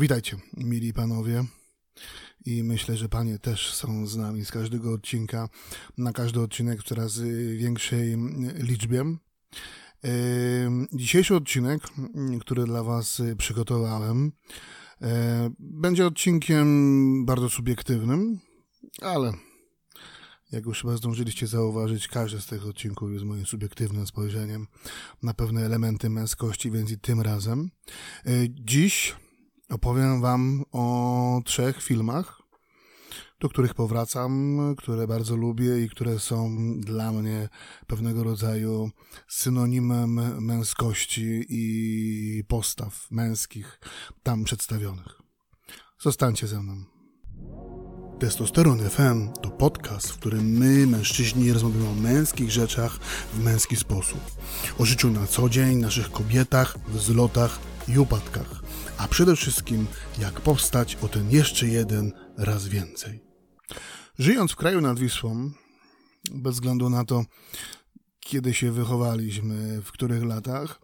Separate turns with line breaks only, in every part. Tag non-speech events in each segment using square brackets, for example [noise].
Witajcie, mili panowie. I myślę, że panie też są z nami z każdego odcinka, na każdy odcinek w coraz większej liczbie. Dzisiejszy odcinek, który dla was przygotowałem, będzie odcinkiem bardzo subiektywnym, ale jak już chyba zdążyliście zauważyć, każdy z tych odcinków jest moim subiektywnym spojrzeniem na pewne elementy męskości, więc i tym razem. Dziś opowiem Wam o trzech filmach, do których powracam, które bardzo lubię i które są dla mnie pewnego rodzaju synonimem męskości i postaw męskich tam przedstawionych. Zostańcie ze mną. Testosteron FM to podcast, w którym my, mężczyźni, rozmawiamy o męskich rzeczach w męski sposób. O życiu na co dzień, naszych kobietach, wzlotach i upadkach a przede wszystkim jak powstać o ten jeszcze jeden raz więcej. Żyjąc w kraju nad Wisłą, bez względu na to, kiedy się wychowaliśmy, w których latach,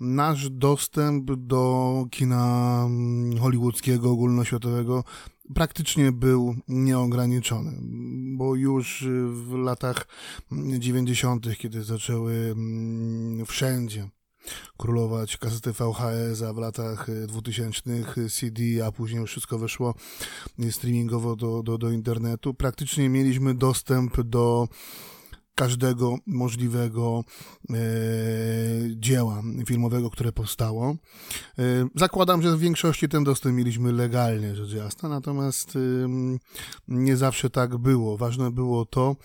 nasz dostęp do kina hollywoodzkiego, ogólnoświatowego praktycznie był nieograniczony, bo już w latach 90., kiedy zaczęły mm, wszędzie królować kasety VHS, a w latach 2000 CD, a później już wszystko weszło streamingowo do, do, do internetu. Praktycznie mieliśmy dostęp do każdego możliwego e, dzieła filmowego, które powstało. E, zakładam, że w większości ten dostęp mieliśmy legalnie, rzecz jasna, natomiast e, nie zawsze tak było. Ważne było to,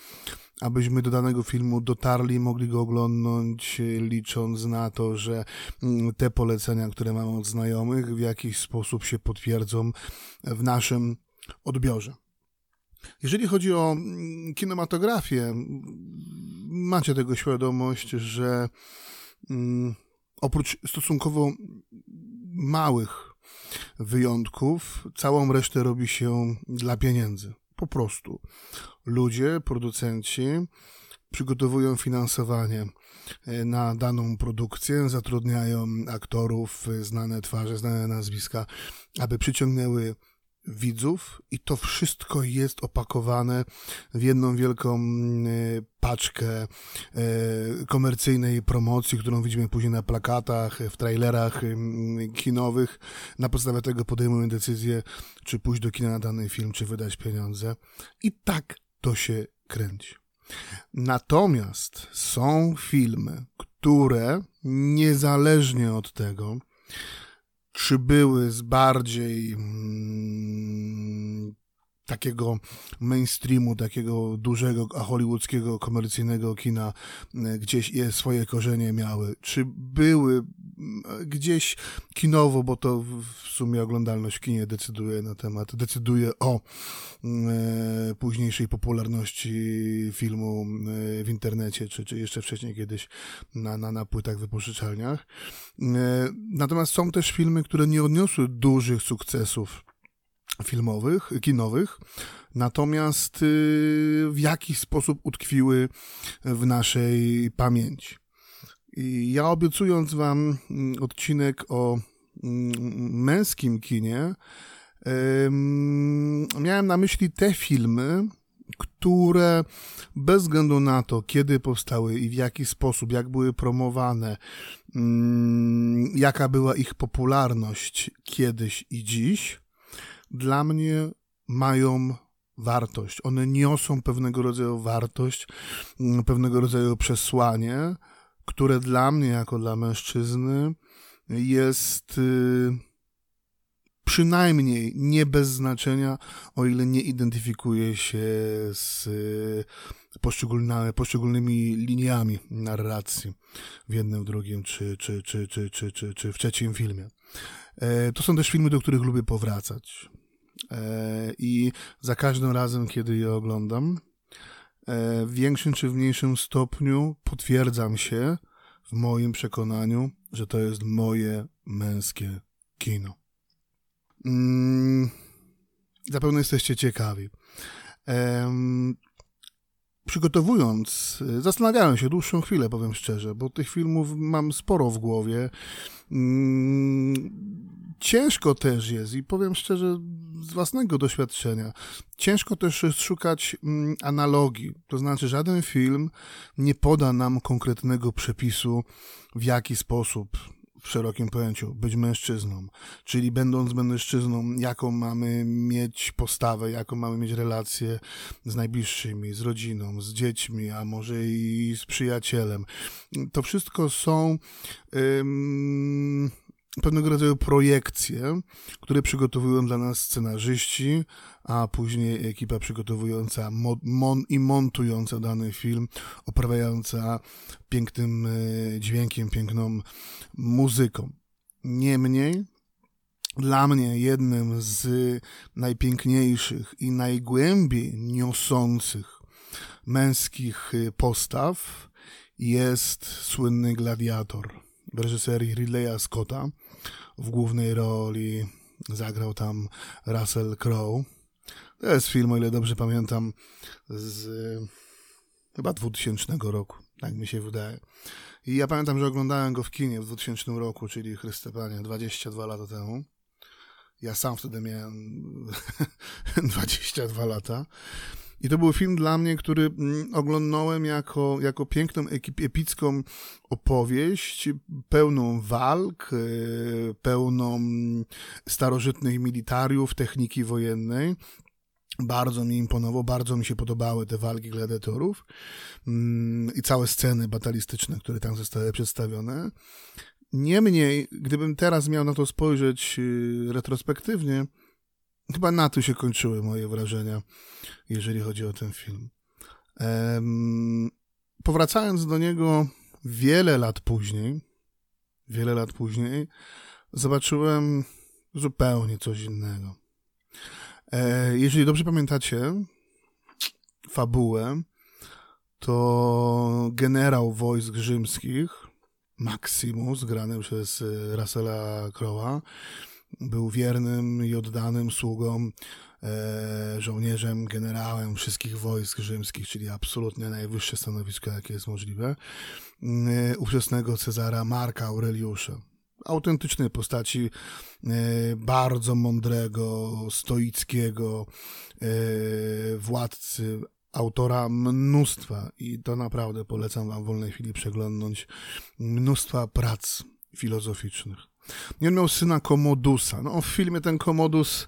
abyśmy do danego filmu dotarli, mogli go oglądnąć, licząc na to, że mm, te polecenia, które mamy od znajomych, w jakiś sposób się potwierdzą w naszym odbiorze. Jeżeli chodzi o mm, kinematografię, macie tego świadomość, że mm, oprócz stosunkowo małych wyjątków, całą resztę robi się dla pieniędzy. Po prostu ludzie, producenci przygotowują finansowanie e, na daną produkcję, zatrudniają aktorów, e, znane twarze, znane nazwiska, aby przyciągnęły widzów i to wszystko jest opakowane w jedną wielką mm, e, paczkę komercyjnej promocji, którą widzimy później na plakatach, w trailerach mm, kinowych. Na podstawie tego podejmujemy decyzję, czy pójść do kina na dany film, czy wydać pieniądze. I tak to się kręci. Natomiast są filmy, które niezależnie od tego, czy były z bardziej mm, takiego mainstreamu, takiego dużego hollywoodzkiego, komercyjnego kina e, gdzieś je swoje korzenie miały, czy były gdzieś kinowo, bo to w sumie oglądalność w kinie decyduje na temat, decyduje o e, późniejszej popularności filmu e, w internecie, czy, czy jeszcze wcześniej kiedyś na, na, na płytach wypożyczalniach. E, natomiast są też filmy, które nie odniosły dużych sukcesów filmowych, kinowych, natomiast y, w jakiś sposób utkwiły w naszej pamięci. Ja obiecując wam mm, odcinek o mm, męskim kinie, miałem na myśli te filmy, które bez względu na to, kiedy powstały i w jaki sposób, jak były promowane, mm, jaka była ich popularność kiedyś i dziś, dla mnie mają wartość. One niosą pewnego rodzaju wartość, pewnego rodzaju przesłanie, które dla mnie, jako dla mężczyzny, jest y, przynajmniej nie bez znaczenia, o ile nie identyfikuje się z y, poszczególnymi, liniami narracji w jednym, drugim czy, czy, czy, czy, czy, czy, czy w trzecim filmie. E, to są też filmy, do których lubię powracać. E, I za każdym razem, kiedy je oglądam, w większym czy w mniejszym stopniu potwierdzam się w moim przekonaniu, że to jest moje męskie kino. Mm, zapewne jesteście ciekawi. przygotowując, zastanawiałem się dłuższą chwilę, powiem szczerze, bo tych filmów mam sporo w głowie. Mm, ciężko też jest i powiem szczerze z własnego doświadczenia, ciężko też szukać mm, analogii. To znaczy, żaden film nie poda nam konkretnego przepisu, w jaki sposób w szerokim pojęciu być mężczyzną. Czyli będąc mężczyzną, jaką mamy mieć postawę, jaką mamy mieć relacje z najbliższymi, z rodziną, z dziećmi, a może i z przyjacielem. To wszystko są pewnego rodzaju projekcje, które przygotowują dla nas scenarzyści, a później ekipa przygotowująca mon i montująca dany film, oprawiająca pięknym e, dźwiękiem, piękną muzyką. Niemniej, dla mnie jednym z najpiękniejszych i najgłębiej niosących męskich e, postaw jest słynny gladiator w reżyserii Ridleya Scotta. W głównej roli zagrał tam Russell Crowe. To jest film, o ile dobrze pamiętam, z chyba 2000 roku, tak mi się wydaje. I ja pamiętam, że oglądałem go w kinie w 2000 roku, czyli Chryste Panie, 22 lata temu. Ja sam wtedy miałem [laughs] 22 lata. I to był film dla mnie, który mm, oglądałem jako, jako piękną, epicką opowieść, pełną walk, e, pełną starożytnych militariów, techniki wojennej. Bardzo mi imponowało, bardzo mi się podobały te walki gladiatorów mm, i całe sceny batalistyczne, które tam zostały przedstawione. Niemniej, gdybym teraz miał na to spojrzeć y, retrospektywnie, Chyba na to się kończyły moje wrażenia, jeżeli chodzi o ten film. Um, powracając do niego wiele lat później, wiele lat później, zobaczyłem zupełnie coś innego. E, jeżeli dobrze pamiętacie fabułę, to generał wojsk rzymskich, Maximus, grany przez Russella Crowe'a, był wiernym i oddanym sługą, e, żołnierzem, generałem wszystkich wojsk rzymskich, czyli absolutnie najwyższe stanowisko, jakie jest możliwe, e, ówczesnego Cezara Marka Aureliusza. Autentycznej postaci, e, bardzo mądrego, stoickiego władcy, autora mnóstwa i to naprawdę polecam wam w wolnej chwili przeglądnąć mnóstwa prac filozoficznych. I on miał syna Komodusa. No, w filmie ten Komodus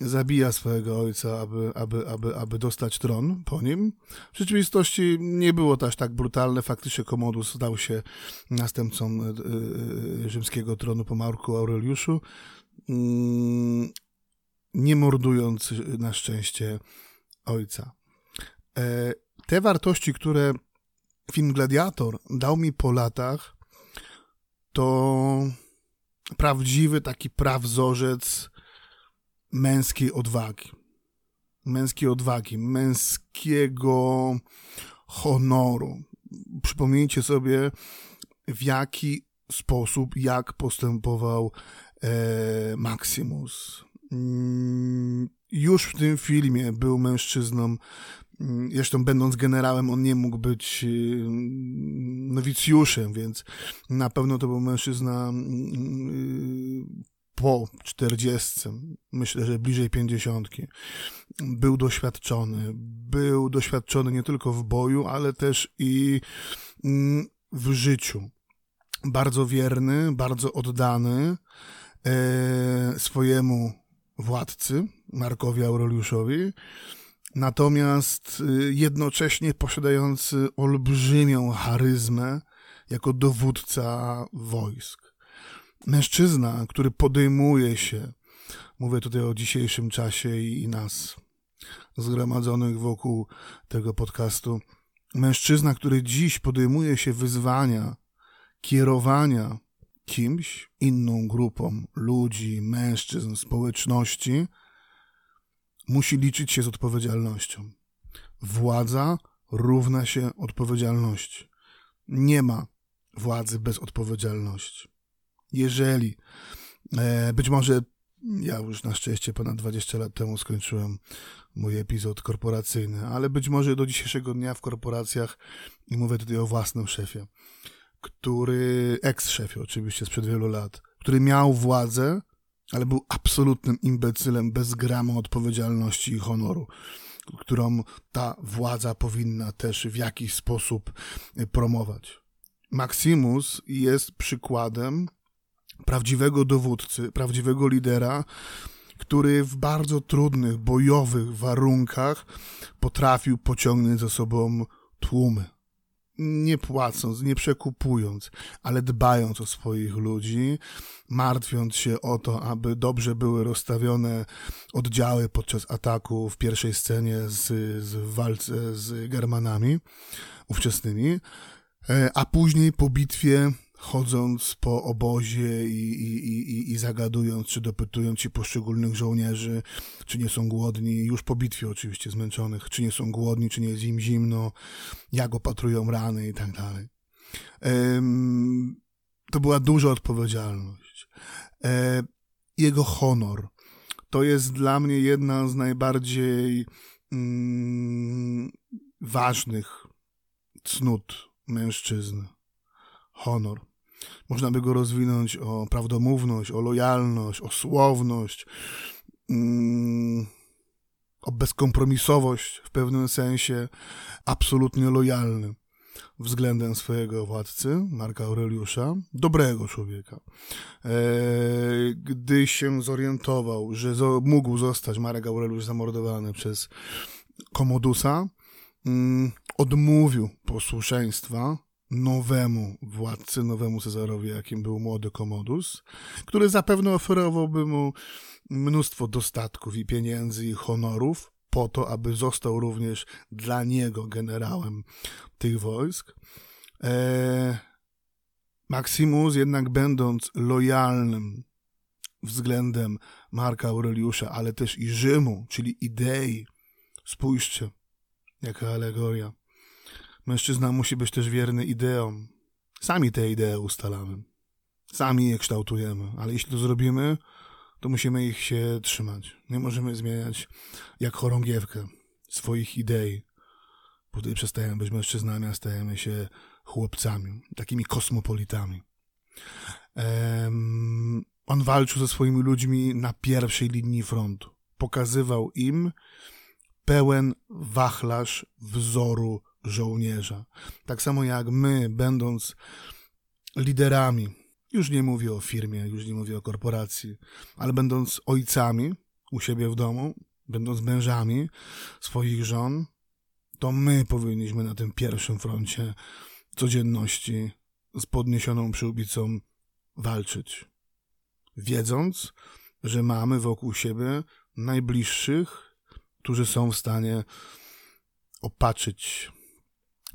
zabija swojego ojca, aby, aby, aby, aby dostać tron po nim. W rzeczywistości nie było to aż tak brutalne. Faktycznie Komodus stał się następcą e, e, rzymskiego tronu po Marku Aureliuszu, mm, nie mordując na szczęście ojca. E, te wartości, które film Gladiator dał mi po latach, to prawdziwy taki prawzorzec męskiej odwagi. Męskiej odwagi, męskiego honoru. Przypomnijcie sobie, w jaki sposób, jak postępował e, Maximus. Mm, już w tym filmie był mężczyzną Mm, zresztą będąc generałem, on nie mógł być y, nowicjuszem, więc na pewno to był mężczyzna mm, y, po czterdziestce, myślę, że bliżej pięćdziesiątki. Był doświadczony. Był doświadczony nie tylko w boju, ale też i mm, w życiu. Bardzo wierny, bardzo oddany e, swojemu władcy, Markowi Aureliuszowi natomiast y, jednocześnie posiadający olbrzymią charyzmę jako dowódca wojsk. Mężczyzna, który podejmuje się, mówię tutaj o dzisiejszym czasie i, i nas zgromadzonych wokół tego podcastu, mężczyzna, który dziś podejmuje się wyzwania kierowania kimś, inną grupą ludzi, mężczyzn, społeczności, musi liczyć się z odpowiedzialnością. Władza równa się odpowiedzialności. Nie ma władzy bez odpowiedzialności. Jeżeli e, być może Ja już na szczęście ponad 20 lat temu skończyłem mój epizod korporacyjny, ale być może do dzisiejszego dnia w korporacjach, i mówię tutaj o własnym szefie, który, ex-szefie oczywiście sprzed wielu lat, który miał władzę, ale był absolutnym imbecylem bez grama odpowiedzialności i honoru, którą ta władza powinna też w jakiś sposób promować. Maximus jest przykładem prawdziwego dowódcy, prawdziwego lidera, który w bardzo trudnych, bojowych warunkach potrafił pociągnąć za sobą tłumy. Nie płacąc, nie przekupując, ale dbając o swoich ludzi, martwiąc się o to, aby dobrze były rozstawione oddziały podczas ataku w pierwszej scenie z, z walce z Germanami ówczesnymi, e, a później po bitwie chodząc po obozie i, i, i, i zagadując, czy dopytując się poszczególnych żołnierzy, czy nie są głodni, już po bitwie oczywiście zmęczonych, czy nie są głodni, czy nie jest im zimno, jak opatrują rany i tak dalej. To była duża odpowiedzialność. E, jego honor to jest dla mnie jedna z najbardziej mm, ważnych cnót mężczyzny. Honor. Można by go rozwinąć o prawdomówność, o lojalność, o słowność, mm, o bezkompromisowość w pewnym sensie, absolutnie lojalny względem swojego władcy, Marka Aureliusza, dobrego człowieka. E, gdy się zorientował, że mógł zostać Marek Aureliusz zamordowany przez Komodusa, mm, odmówił posłuszeństwa nowemu władcy, nowemu Cezarowi, jakim był młody Komodus, który zapewne oferowałby mu mnóstwo dostatków i pieniędzy i honorów po to, aby został również dla niego generałem tych wojsk. E, Maximus jednak będąc lojalnym względem Marka Aureliusza, ale też i Rzymu, czyli idei, spójrzcie, jaka alegoria, Mężczyzna musi być też wierny ideom. Sami te idee ustalamy. Sami je kształtujemy, ale jeśli to zrobimy, to musimy ich się trzymać. Nie możemy zmieniać jak chorągiewkę swoich idei. Wtedy przestajemy być mężczyznami, a stajemy się chłopcami, takimi kosmopolitami. On walczył ze swoimi ludźmi na pierwszej linii frontu. Pokazywał im pełen wachlarz wzoru żołnierza. Tak samo jak my, będąc liderami, już nie mówię o firmie, już nie mówię o korporacji, ale będąc ojcami u siebie w domu, będąc mężami swoich żon, to my powinniśmy na tym pierwszym froncie codzienności z podniesioną przyłbicą walczyć. Wiedząc, że mamy wokół siebie najbliższych, którzy są w stanie opatrzyć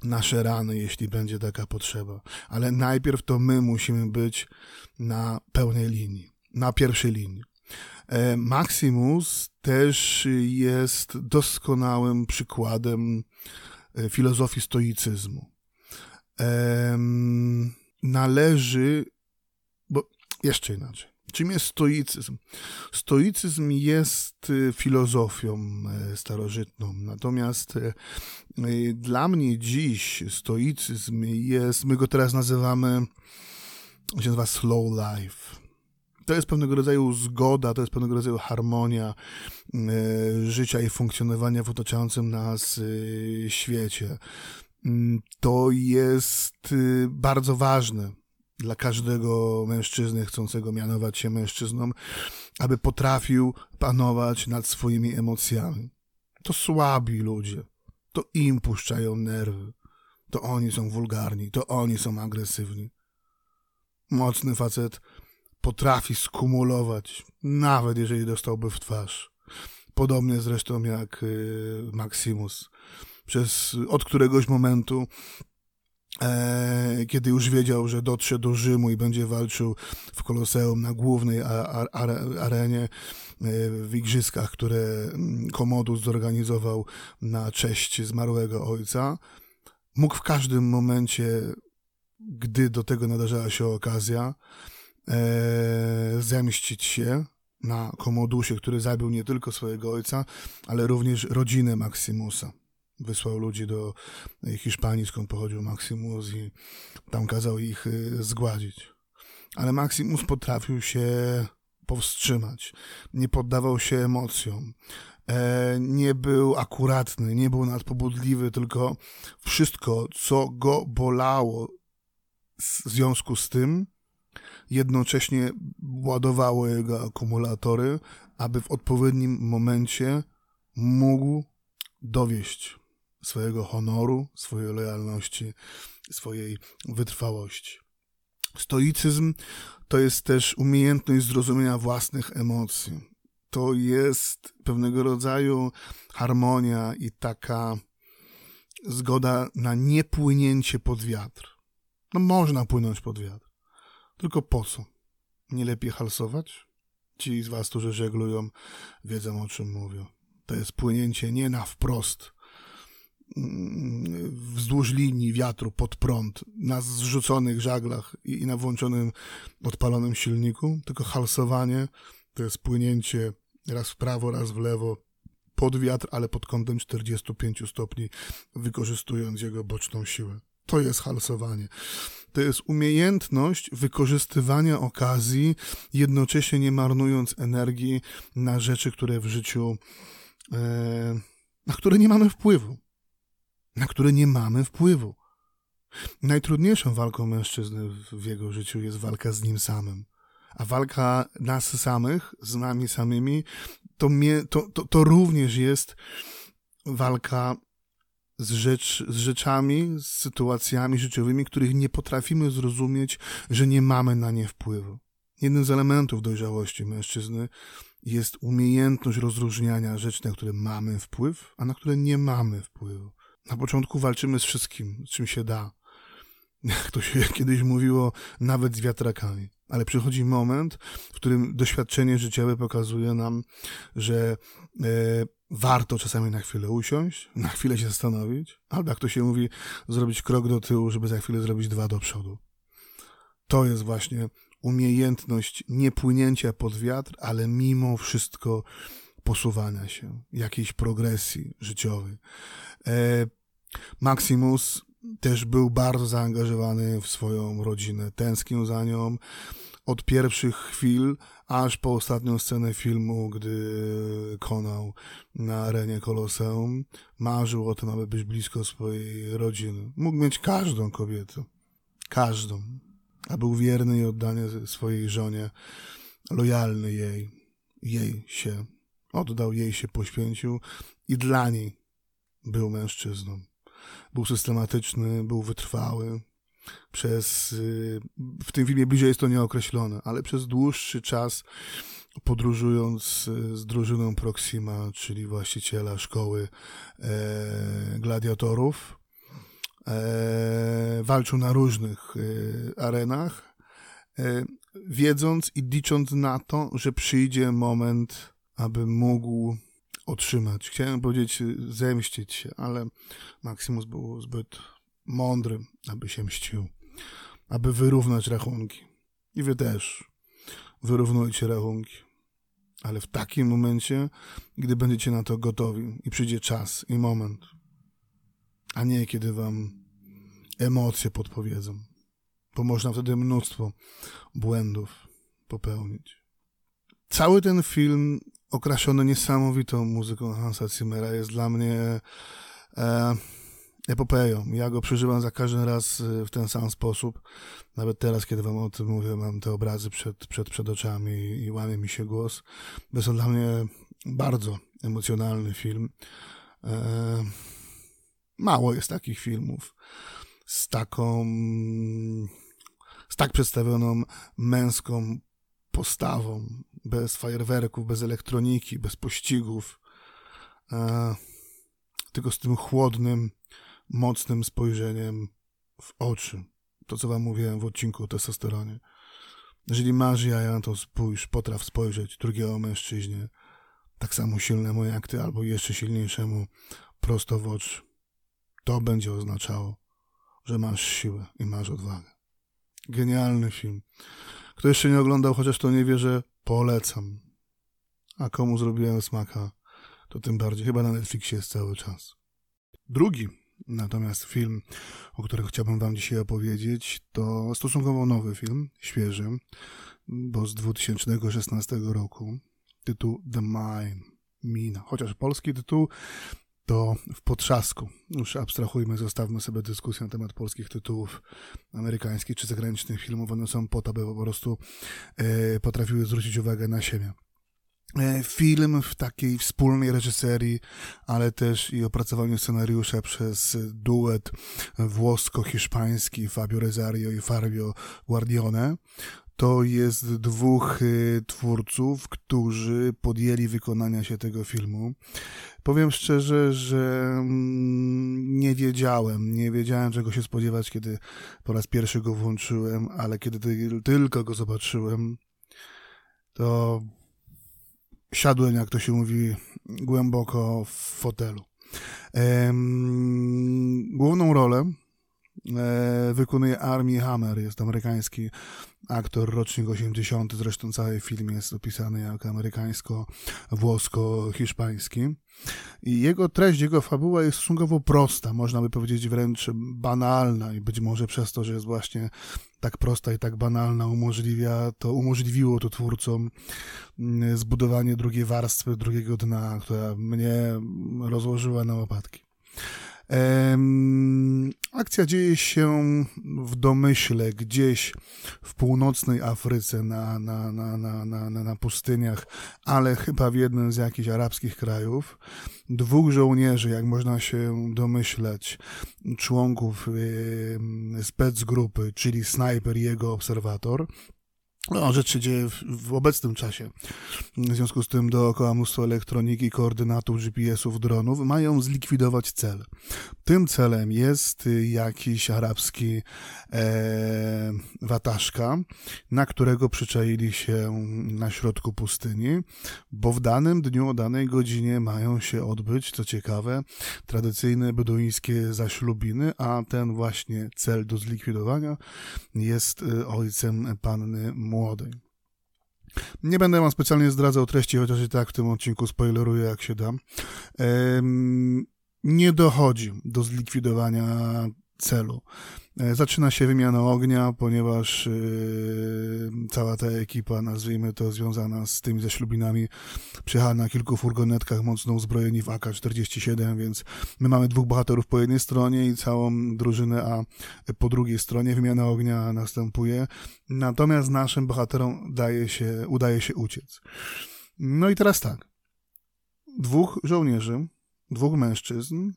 nasze rany, jeśli będzie taka potrzeba. Ale najpierw to my musimy być na pełnej linii, na pierwszej linii. E, Maximus też jest doskonałym przykładem e, filozofii stoicyzmu. Należy, bo jeszcze inaczej. Czym jest stoicyzm? Stoicyzm jest y, filozofią e, starożytną, natomiast e, y, dla mnie dziś stoicyzm jest, my go teraz nazywamy, się nazywa slow life. To jest pewnego rodzaju zgoda, to jest pewnego rodzaju harmonia e, życia i funkcjonowania w otaczającym nas świecie. Mm, to jest y, bardzo ważne dla każdego mężczyzny chcącego mianować się mężczyzną, aby potrafił panować nad swoimi emocjami. To słabi ludzie. To im puszczają nerwy. To oni są wulgarni, to oni są agresywni. Mocny facet potrafi skumulować, nawet jeżeli dostałby w twarz. Podobnie zresztą jak y, Maximus. Przez, od któregoś momentu kiedy już wiedział, że dotrze do Rzymu i będzie walczył w Koloseum na głównej arenie e, w igrzyskach, które Komodus zorganizował na cześć zmarłego ojca, mógł w każdym momencie, gdy do tego nadarzała się okazja, e, zemścić się na Komodusie, który zabił nie tylko swojego ojca, ale również rodzinę Maximusa. Wysłał ludzi do Hiszpanii, skąd pochodził Maximus i tam kazał ich y, zgładzić. Ale Maximus potrafił się powstrzymać, nie poddawał się emocjom, e, nie był akuratny, nie był nadpobudliwy, tylko wszystko, co go bolało w związku z tym, jednocześnie ładowało jego akumulatory, aby w odpowiednim momencie mógł dowieść swojego honoru, swojej lojalności, swojej wytrwałości. Stoicyzm to jest też umiejętność zrozumienia własnych emocji. To jest pewnego rodzaju harmonia i taka zgoda na niepłynięcie pod wiatr. No można płynąć pod wiatr. Tylko po co? Nie lepiej halsować? Ci z was, którzy żeglują, wiedzą o czym mówię. To jest płynięcie nie na wprost, wzdłuż linii wiatru pod prąd, na zrzuconych żaglach i na włączonym, odpalonym silniku, tylko halsowanie to jest płynięcie raz w prawo, raz w lewo, pod wiatr, ale pod kątem 45 stopni, wykorzystując jego boczną siłę. To jest halsowanie. To jest umiejętność wykorzystywania okazji, jednocześnie nie marnując energii na rzeczy, które w życiu, e, na które nie mamy wpływu. Na które nie mamy wpływu. Najtrudniejszą walką mężczyzny w jego życiu jest walka z nim samym. A walka nas samych, z nami samymi, to, mnie, to, to, to również jest walka z, rzecz, z rzeczami, z sytuacjami życiowymi, których nie potrafimy zrozumieć, że nie mamy na nie wpływu. Jednym z elementów dojrzałości mężczyzny jest umiejętność rozróżniania rzeczy, na które mamy wpływ, a na które nie mamy wpływu. Na początku walczymy z wszystkim, z czym się da. Jak to się [laughs] kiedyś mówiło, nawet z wiatrakami. Ale przychodzi moment, w którym doświadczenie życiowe pokazuje nam, że e, warto czasami na chwilę usiąść, na chwilę się zastanowić, albo jak to się mówi, zrobić krok do tyłu, żeby za chwilę zrobić dwa do przodu. To jest właśnie umiejętność nie płynięcia pod wiatr, ale mimo wszystko posuwania się, jakiejś progresji życiowej. E, Maximus też był bardzo zaangażowany w swoją rodzinę, tęsknił za nią od pierwszych chwil, aż po ostatnią scenę filmu, gdy konał na arenie Koloseum, marzył o tym, aby być blisko swojej rodziny. Mógł mieć każdą kobietę. Każdą. A był wierny i oddany swojej żonie, lojalny jej. Jej się oddał, jej się poświęcił i dla niej był mężczyzną. Był systematyczny, był wytrwały. Przez, y, w tym filmie bliżej jest to nieokreślone, ale przez dłuższy czas podróżując y, z drużyną Proxima, czyli właściciela szkoły e, gladiatorów, e, walczył na różnych e, arenach, wiedząc i licząc na to, że przyjdzie moment, aby mógł otrzymać. Chciałem powiedzieć zemścić się, ale Maximus był zbyt mądry, aby się mścił, aby wyrównać rachunki. I wy też wyrównujcie rachunki. Ale w takim momencie, gdy będziecie na to gotowi i przyjdzie czas i moment, a nie kiedy wam emocje podpowiedzą, bo można wtedy mnóstwo błędów popełnić. Cały ten film okraszony niesamowitą muzyką Hansa Zimmera jest dla mnie e, epopeją. Ja go przeżywam za każdym raz e, w ten sam sposób. Nawet teraz, kiedy wam o tym mówię, mam te obrazy przed, przed, przed oczami i, i łamie mi się głos. Jest to dla mnie bardzo emocjonalny film. E, mało jest takich filmów z taką, z tak przedstawioną męską postawą, bez fajerwerków, bez elektroniki, bez pościgów, e, tylko z tym chłodnym, mocnym spojrzeniem w oczy. To, co wam mówiłem w odcinku o testosteronie. Jeżeli masz jaja, to spójrz, potraw spojrzeć drugiego mężczyźnie, tak samo silnemu jak ty, albo jeszcze silniejszemu, prosto w oczy. To będzie oznaczało, że masz siłę i masz odwagę. Genialny film. Kto jeszcze nie oglądał, chociaż to nie wie, że polecam. a komu zrobiłem smaka, to tym bardziej. Chyba na Netflixie jest cały czas. Drugi natomiast film, o którym chciałbym wam dzisiaj opowiedzieć, to stosunkowo nowy film, świeży, bo z 2016 roku. Tytuł The Mine, Mina. Chociaż polski tytuł to w potrzasku. Już abstrahujmy, zostawmy sobie dyskusję na temat polskich tytułów amerykańskich czy zagranicznych filmów. One są po to, by po prostu e, potrafiły zwrócić uwagę na siebie. E, film w takiej wspólnej reżyserii, ale też i opracowaniu scenariusza przez duet włosko-hiszpański Fabio Rezario i Fabio Guardione. To jest dwóch y, twórców, którzy podjęli wykonania się tego filmu. Powiem szczerze, że mm, nie wiedziałem, nie wiedziałem czego się spodziewać, kiedy po raz pierwszy go włączyłem, ale kiedy tylko go zobaczyłem, to siadłem, jak to się mówi, głęboko w fotelu. Główną rolę wykonuje Armie Hammer, jest amerykański aktor, rocznik 80, zresztą cały film jest opisany jako amerykańsko-włosko-hiszpański. I jego treść, jego fabuła jest stosunkowo prosta, można by powiedzieć wręcz banalna i być może przez to, że jest właśnie tak prosta i tak banalna, umożliwia to, umożliwiło to twórcom mm, zbudowanie drugiej warstwy, drugiego dna, która mnie rozłożyła na łopatki. Akcja dzieje się w domyśle, gdzieś w północnej Afryce, na, na, na, na, na, na pustyniach, ale chyba w jednym z jakichś arabskich krajów. Dwóch żołnierzy, jak można się domyśleć, członków specgrupy, czyli snajper i jego obserwator, no, rzecz się dzieje w, w, obecnym czasie. W związku z tym dookoła mnóstwo elektroniki, koordynatów, GPS-ów, dronów mają zlikwidować cel. Tym celem jest jakiś arabski e, wataszka, na którego przyczaili się na środku pustyni, bo w danym dniu, o danej godzinie mają się odbyć, co ciekawe, tradycyjne beduńskie zaślubiny, a ten właśnie cel do zlikwidowania jest e, ojcem panny młodej. Nie będę wam specjalnie zdradzał treści, chociaż i tak w tym odcinku spoileruję jak się da. Nie dochodzi do zlikwidowania celu. E, zaczyna się wymiana ognia, ponieważ yy, cała ta ekipa, nazwijmy to, związana z tymi zaślubinami, przyjechała na kilku furgonetkach mocno uzbrojeni w AK-47, więc my mamy dwóch bohaterów po jednej stronie i całą drużynę, a po drugiej stronie wymiana ognia następuje. Natomiast naszym bohaterom daje się, udaje się uciec. No i teraz tak. Dwóch żołnierzy, dwóch mężczyzn,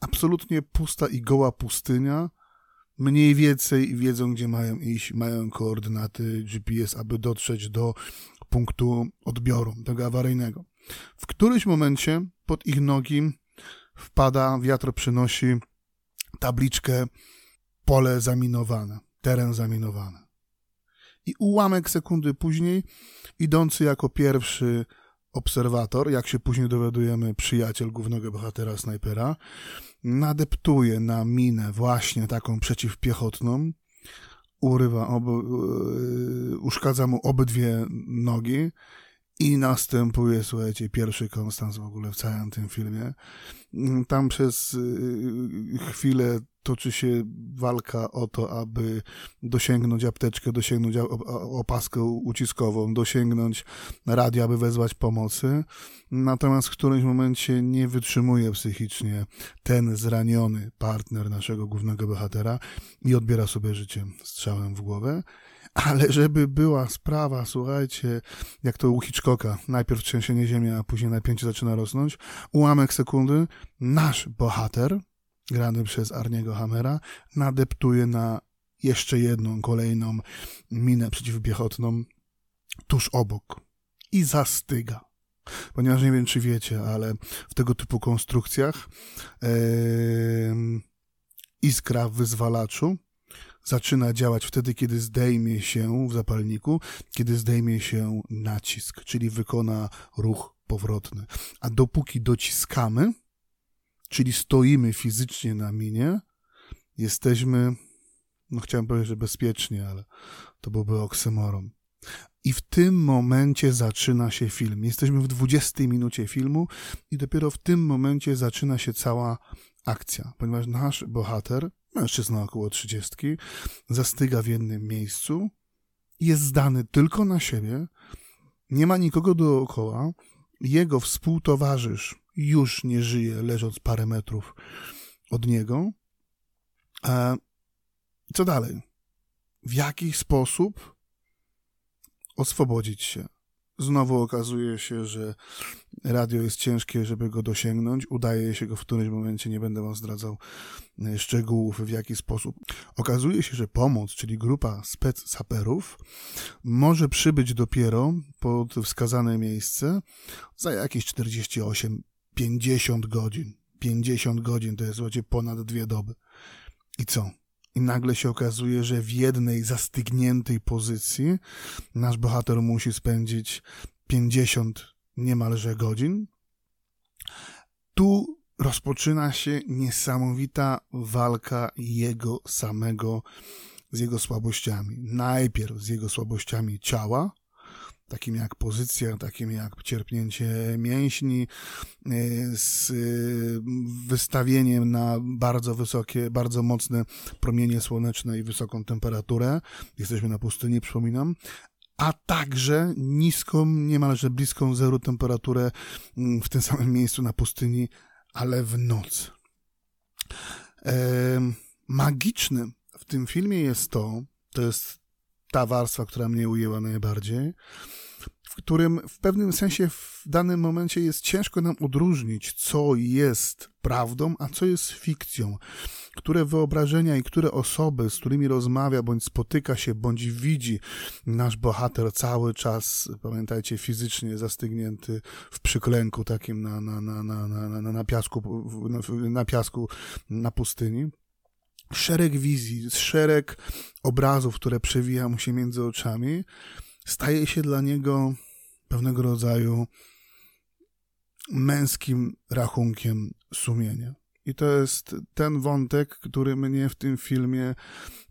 absolutnie pusta i goła pustynia, mniej więcej wiedzą, gdzie mają iść, mają koordynaty GPS, aby dotrzeć do punktu odbioru, tego awaryjnego. W którymś momencie pod ich nogi wpada, wiatr przynosi tabliczkę pole zaminowane, teren zaminowany. I ułamek sekundy później, idący jako pierwszy obserwator, jak się później dowiadujemy, przyjaciel głównego bohatera snajpera, nadeptuje na minę właśnie taką przeciwpiechotną, urywa, e, uszkadza mu obydwie nogi i następuje, słuchajcie, pierwszy konstans w ogóle w całym tym filmie. Tam przez e, chwilę toczy się walka o to, aby dosięgnąć apteczkę, dosięgnąć opaskę uciskową, dosięgnąć radia, aby wezwać pomocy. Natomiast w którymś momencie nie wytrzymuje psychicznie ten zraniony partner naszego głównego bohatera i odbiera sobie życie strzałem w głowę. Ale żeby była sprawa, słuchajcie, jak to u Hitchcocka, najpierw trzęsienie ziemi, a później napięcie zaczyna rosnąć, ułamek sekundy, nasz bohater, grany przez Arniego Hammera, nadeptuje na jeszcze jedną, kolejną minę przeciwpiechotną tuż obok. I zastyga. Ponieważ nie wiem, czy wiecie, ale w tego typu konstrukcjach yy, iskra w wyzwalaczu zaczyna działać wtedy, kiedy zdejmie się w zapalniku, kiedy zdejmie się nacisk, czyli wykona ruch powrotny. A dopóki dociskamy, czyli stoimy fizycznie na minie, jesteśmy, no chciałem powiedzieć, że bezpiecznie, ale to byłby oksymoron. I w tym momencie zaczyna się film. Jesteśmy w 20 minucie filmu i dopiero w tym momencie zaczyna się cała akcja, ponieważ nasz bohater, mężczyzna około 30, zastyga w jednym miejscu, jest zdany tylko na siebie, nie ma nikogo dookoła, jego współtowarzysz już nie żyje, leżąc parę metrów od niego. A co dalej? W jaki sposób oswobodzić się? Znowu okazuje się, że radio jest ciężkie, żeby go dosięgnąć. Udaje się go w którymś momencie, nie będę wam zdradzał e, szczegółów, w jaki sposób. Okazuje się, że pomoc, czyli grupa spec-saperów, może przybyć dopiero pod wskazane miejsce za jakieś 48 50 godzin. 50 godzin to jest słuchajcie, ponad dwie doby. I co? I nagle się okazuje, że w jednej zastygniętej pozycji nasz bohater musi spędzić 50 niemalże godzin. Tu rozpoczyna się niesamowita walka jego samego z jego słabościami. Najpierw z jego słabościami ciała, takim jak pozycja, takim jak cierpnięcie mięśni, e, z e, wystawieniem na bardzo wysokie, bardzo mocne promienie słoneczne i wysoką temperaturę. Jesteśmy na pustyni, przypominam. A także niską, niemalże bliską zeru temperaturę mm, w tym samym miejscu na pustyni, ale w noc. E, w tym filmie jest to, to jest ta warstwa, która mnie ujęła najbardziej, w którym w pewnym sensie w danym momencie jest ciężko nam odróżnić, co jest prawdą, a co jest fikcją. Które wyobrażenia i które osoby, z którymi rozmawia, bądź spotyka się, bądź widzi nasz bohater cały czas, pamiętajcie, fizycznie zastygnięty w przyklęku takim na, na, na, na, na, na, na piasku, na, na piasku na pustyni szereg wizji, szereg obrazów, które przewija mu się między oczami, staje się dla niego pewnego rodzaju męskim rachunkiem sumienia. I to jest ten wątek, który mnie w tym filmie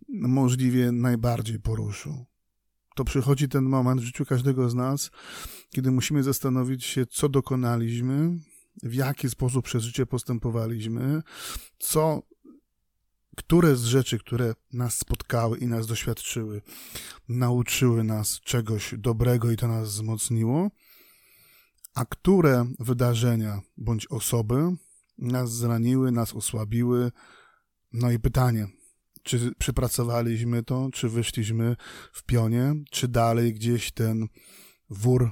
możliwie najbardziej poruszył. To przychodzi ten moment w życiu każdego z nas, kiedy musimy zastanowić się, co dokonaliśmy, w jaki sposób przez życie postępowaliśmy, co które z rzeczy, które nas spotkały i nas doświadczyły, nauczyły nas czegoś dobrego i to nas wzmocniło, a które wydarzenia bądź osoby nas zraniły, nas osłabiły. No i pytanie, czy przepracowaliśmy to, czy wyszliśmy w pionie, czy dalej gdzieś ten wór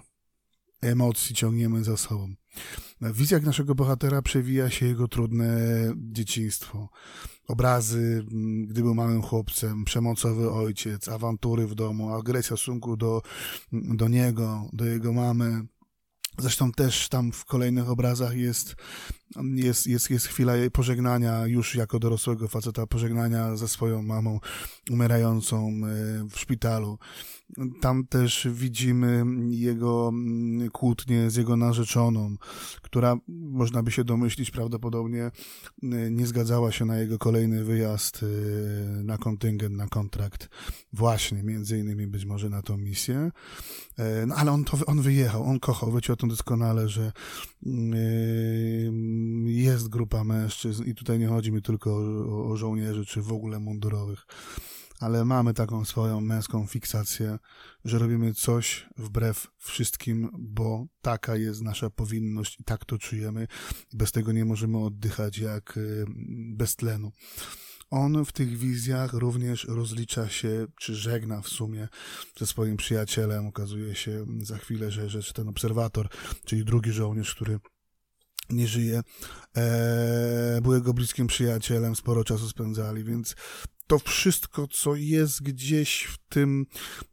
emocji ciągniemy za sobą. W wizjach naszego bohatera przewija się jego trudne dzieciństwo. Obrazy, mm, gdy był małym chłopcem, przemocowy ojciec, awantury w domu, agresja w stosunku do, do niego, do jego mamy. Zresztą też tam w kolejnych obrazach jest, jest, jest, jest chwila pożegnania już jako dorosłego faceta, pożegnania ze swoją mamą umierającą e, w szpitalu. Tam też widzimy jego mm, kłótnię z jego narzeczoną, która, można by się domyślić, prawdopodobnie y, nie zgadzała się na jego kolejny wyjazd y, na kontyngent, na kontrakt, właśnie, między innymi być może na tą misję. E, no, ale on, to, on wyjechał, on kochał, wiecie o tym doskonale, że jest grupa mężczyzn i tutaj nie chodzi mi tylko o, o żołnierzy, czy w ogóle mundurowych ale mamy taką swoją męską fiksację, że robimy coś wbrew wszystkim, bo taka jest nasza powinność i tak to czujemy. Bez tego nie możemy oddychać jak y, bez tlenu. On w tych wizjach również rozlicza się, czy żegna w sumie ze swoim przyjacielem. Okazuje się za chwilę, że, że ten obserwator, czyli drugi żołnierz, który nie żyje, e, był jego bliskim przyjacielem, sporo czasu spędzali, więc to wszystko, co jest gdzieś w tym,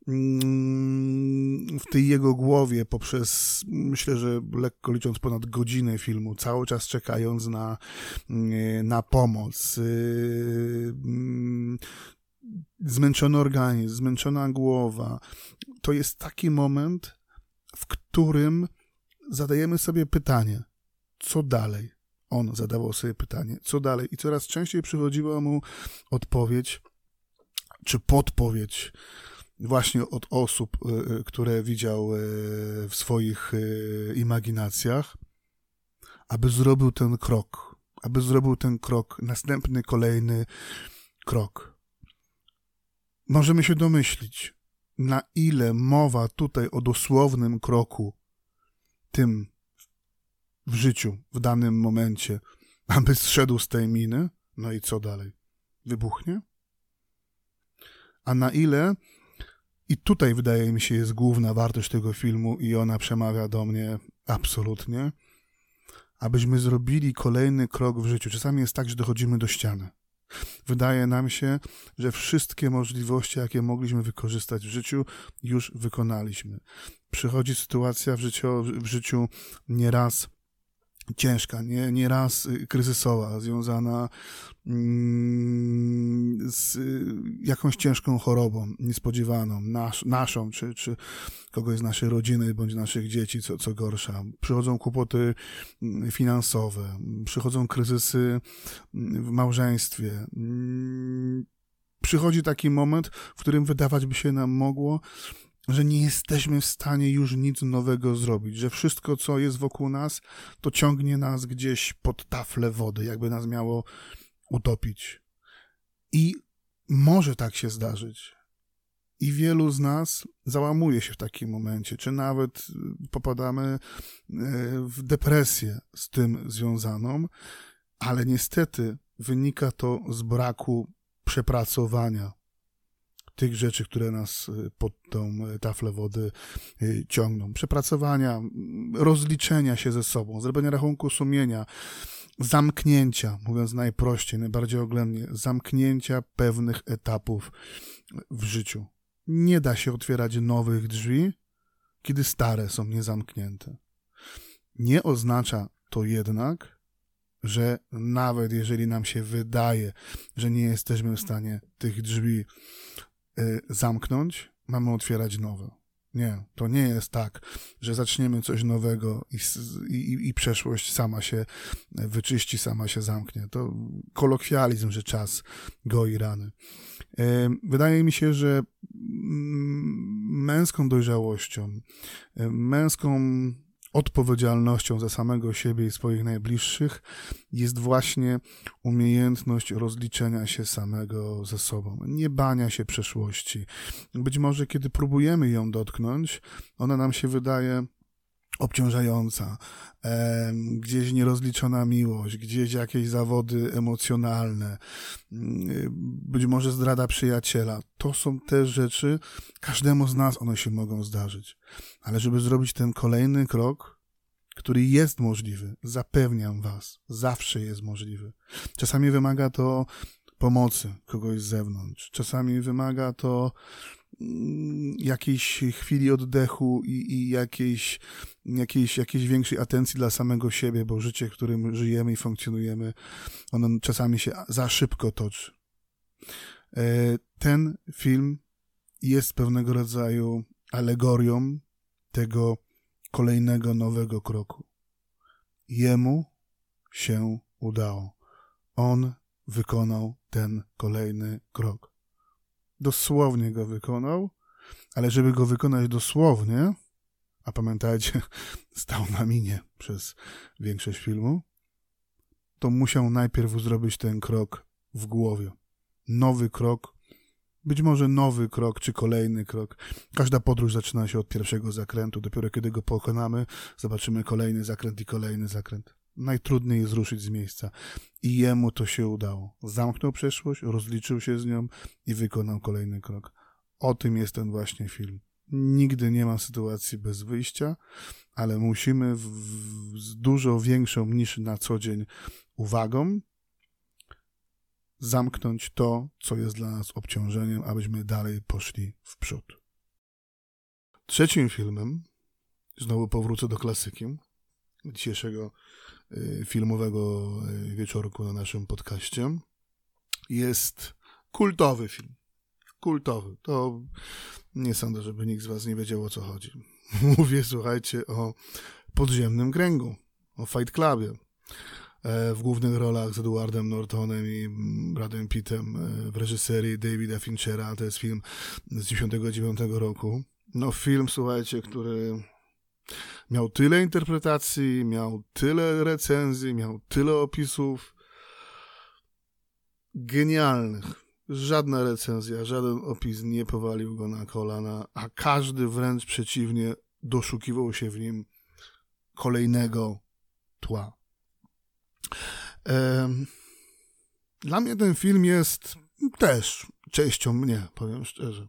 mm, w tej jego głowie, poprzez, myślę, że lekko licząc ponad godzinę filmu, cały czas czekając na, na pomoc. Y, mm, zmęczony organizm, zmęczona głowa. To jest taki moment, w którym zadajemy sobie pytanie, co dalej? On zadawał sobie pytanie, co dalej? I coraz częściej przychodziła mu odpowiedź, czy podpowiedź, właśnie od osób, które widział w swoich imaginacjach, aby zrobił ten krok, aby zrobił ten krok, następny, kolejny krok. Możemy się domyślić, na ile mowa tutaj o dosłownym kroku, tym w życiu, w danym momencie, aby zszedł z tej miny, no i co dalej? Wybuchnie? A na ile, i tutaj wydaje mi się jest główna wartość tego filmu i ona przemawia do mnie absolutnie, abyśmy zrobili kolejny krok w życiu. Czasami jest tak, że dochodzimy do ściany. Wydaje nam się, że wszystkie możliwości, jakie mogliśmy wykorzystać w życiu, już wykonaliśmy. Przychodzi sytuacja w życiu, w życiu nieraz ciężka, nie, nie raz y, kryzysowa, związana mm, z y, jakąś ciężką chorobą, niespodziewaną, nas, naszą, czy, czy kogoś z naszej rodziny, bądź naszych dzieci, co, co gorsza. Przychodzą kłopoty mm, finansowe, przychodzą kryzysy mm, w małżeństwie. Przychodzi taki moment, w którym wydawać by się nam mogło, że nie jesteśmy w stanie już nic nowego zrobić, że wszystko, co jest wokół nas, to ciągnie nas gdzieś pod taflę wody, jakby nas miało utopić. I może tak się zdarzyć. I wielu z nas załamuje się w takim momencie, czy nawet popadamy e, w depresję z tym związaną, ale niestety wynika to z braku przepracowania, tych rzeczy, które nas y, pod tą y, taflę wody y, ciągną. Przepracowania, rozliczenia się ze sobą, zrobienia rachunku sumienia, zamknięcia, mówiąc najprościej, najbardziej oględnie, zamknięcia pewnych etapów w życiu. Nie da się otwierać nowych drzwi, kiedy stare są niezamknięte. Nie oznacza to jednak, że nawet jeżeli nam się wydaje, że nie jesteśmy w stanie tych drzwi zamknąć, mamy otwierać nowe. Nie, to nie jest tak, że zaczniemy coś nowego i, i, i przeszłość sama się wyczyści, sama się zamknie. To kolokwializm, że czas goi rany. Y, wydaje mi się, że męską dojrzałością, y, męską odpowiedzialnością za samego siebie i swoich najbliższych jest właśnie umiejętność rozliczenia się samego ze sobą, nie bania się przeszłości. Być może kiedy próbujemy ją dotknąć, ona nam się wydaje obciążająca, gdzieś nierozliczona miłość, gdzieś jakieś zawody emocjonalne, mm, być może zdrada przyjaciela. To są te rzeczy, każdemu z nas one się mogą zdarzyć. Ale żeby zrobić ten kolejny krok, który jest możliwy, zapewniam was, zawsze jest możliwy. Czasami wymaga to pomocy kogoś z zewnątrz, czasami wymaga to Mm, jakiejś chwili oddechu i, i jakiejś, jakiejś, jakiejś większej atencji dla samego siebie, bo życie, w którym żyjemy i funkcjonujemy, ono czasami się za szybko toczy. E, ten film jest pewnego rodzaju alegorią tego kolejnego nowego kroku. Jemu się udało. On wykonał ten kolejny krok dosłownie go wykonał, ale żeby go wykonać dosłownie, a pamiętajcie, [laughs] stał na minie przez większość filmu, to musiał najpierw zrobić ten krok w głowie. Nowy krok, być może nowy krok, czy kolejny krok. Każda podróż zaczyna się od pierwszego zakrętu. Dopiero kiedy go pokonamy, zobaczymy kolejny zakręt i kolejny zakręt najtrudniej jest ruszyć z miejsca. I jemu to się udało. Zamknął przeszłość, rozliczył się z nią i wykonał kolejny krok. O tym jest ten właśnie film. Nigdy nie ma sytuacji bez wyjścia, ale musimy w, z dużo większą niż na co dzień uwagą zamknąć to, co jest dla nas obciążeniem, abyśmy dalej poszli w przód. Trzecim filmem, znowu powrócę do klasyki dzisiejszego filmowego y, wieczorku na naszym podcaście. Jest kultowy film. Kultowy. To nie sądzę, żeby nikt z Was nie wiedział o co chodzi. [laughs] Mówię, słuchajcie, o podziemnym kręgu, o Fight Clubie. w głównych rolach z Edwardem Nortonem i Bradem Pittem w reżyserii Davida Finchera. To jest film z 1999 roku. No film, słuchajcie, który miał tyle interpretacji, miał tyle recenzji, miał tyle opisów genialnych. Żadna recenzja, żaden opis nie powalił go na kolana, a każdy wręcz przeciwnie doszukiwał się w nim kolejnego tła. Dla mnie ten film jest też częścią mnie, powiem szczerze.